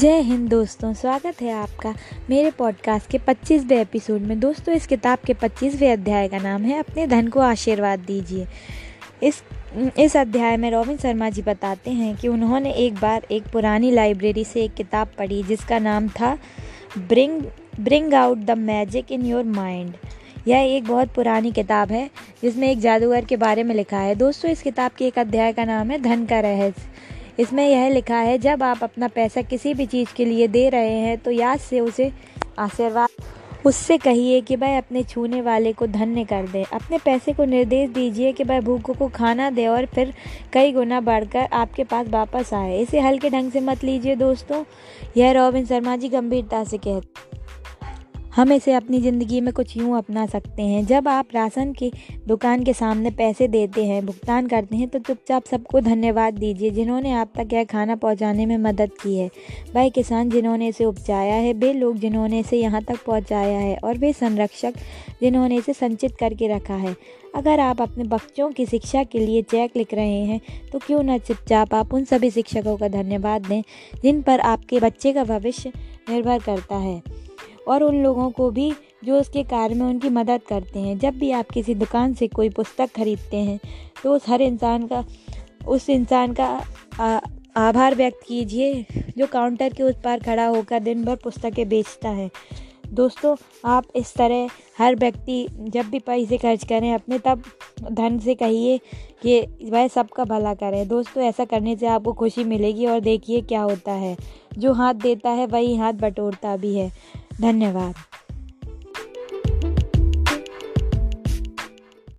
जय हिंद दोस्तों, स्वागत है आपका मेरे पॉडकास्ट के 25वें एपिसोड में। दोस्तों, इस किताब के 25वें अध्याय का नाम है, अपने धन को आशीर्वाद दीजिए। इस इस अध्याय में रोबिन शर्मा जी बताते हैं कि उन्होंने एक बार एक पुरानी लाइब्रेरी से एक किताब पढ़ी, जिसका नाम था bring bring out the magic in your mind यह एक बहुत पुरानी किताब है, जिसमें एक जादूगर के बारे में लिखा है। दोस्तों, इस किताब के एक अध्याय का नाम है, धन का रहस्य। इसमें यह लिखा है, जब आप अपना पैसा किसी भी चीज़ के लिए दे रहे हैं तो याद से उसे आशीर्वाद उससे कहिए कि भाई अपने छूने वाले को धन्य कर दे। अपने पैसे को निर्देश दीजिए कि भाई भूखों को खाना दे और फिर कई गुना बढ़कर आपके पास वापस आए। इसे हल्के ढंग से मत लीजिए दोस्तों। यह रॉबिन शर्मा जी गंभीरता से कहते हम इसे अपनी ज़िंदगी में कुछ यूँ अपना सकते हैं। जब आप राशन की दुकान के सामने पैसे देते हैं, भुगतान करते हैं तो चुपचाप सबको धन्यवाद दीजिए, जिन्होंने आप तक यह खाना पहुँचाने में मदद की है। वह किसान जिन्होंने इसे उपजाया है, वे लोग जिन्होंने इसे यहाँ तक पहुँचाया है, और वे संरक्षक जिन्होंने इसे संचित करके रखा है। अगर आप अपने बच्चों की शिक्षा के लिए चेक लिख रहे हैं तो क्यों ना चुपचाप आप उन सभी शिक्षकों का धन्यवाद दें, जिन पर आपके बच्चे का भविष्य निर्भर करता है। और उन लोगों को भी जो उसके कार्य में उनकी मदद करते हैं। जब भी आप किसी दुकान से कोई पुस्तक खरीदते हैं तो उस हर इंसान का, उस इंसान का आभार व्यक्त कीजिए, जो काउंटर के उस पार खड़ा होकर दिन भर पुस्तकें बेचता है। दोस्तों, आप इस तरह हर व्यक्ति जब भी पैसे खर्च करें, अपने तब धन से कहिए कि वह सबका भला करें। दोस्तों, ऐसा करने से आपको खुशी मिलेगी और देखिए क्या होता है। जो हाथ देता है, वही हाथ बटोरता भी है। धन्यवाद।